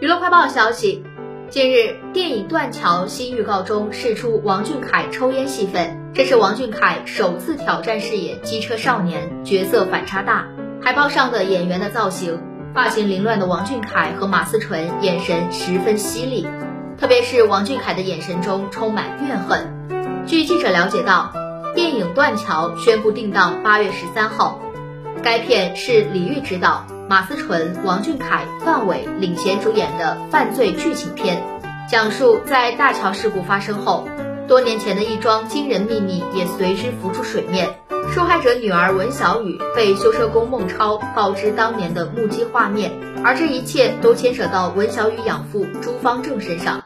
娱乐快报消息，近日，电影《断桥》新预告中释出王俊凯抽烟戏份，这是王俊凯首次挑战饰演机车少年，角色反差大。海报上的演员的造型，发型凌乱的王俊凯和马思纯眼神十分犀利，特别是王俊凯的眼神中充满怨恨。据记者了解到，电影《断桥》宣布定档八月十三号，该片是李玉执导。马思纯、王俊凯、范伟领衔主演的犯罪剧情片，讲述在大桥事故发生后，多年前的一桩惊人秘密也随之浮出水面。受害者女儿文小雨被修车工孟超告知当年的目击画面，而这一切都牵扯到文小雨养父朱方正身上。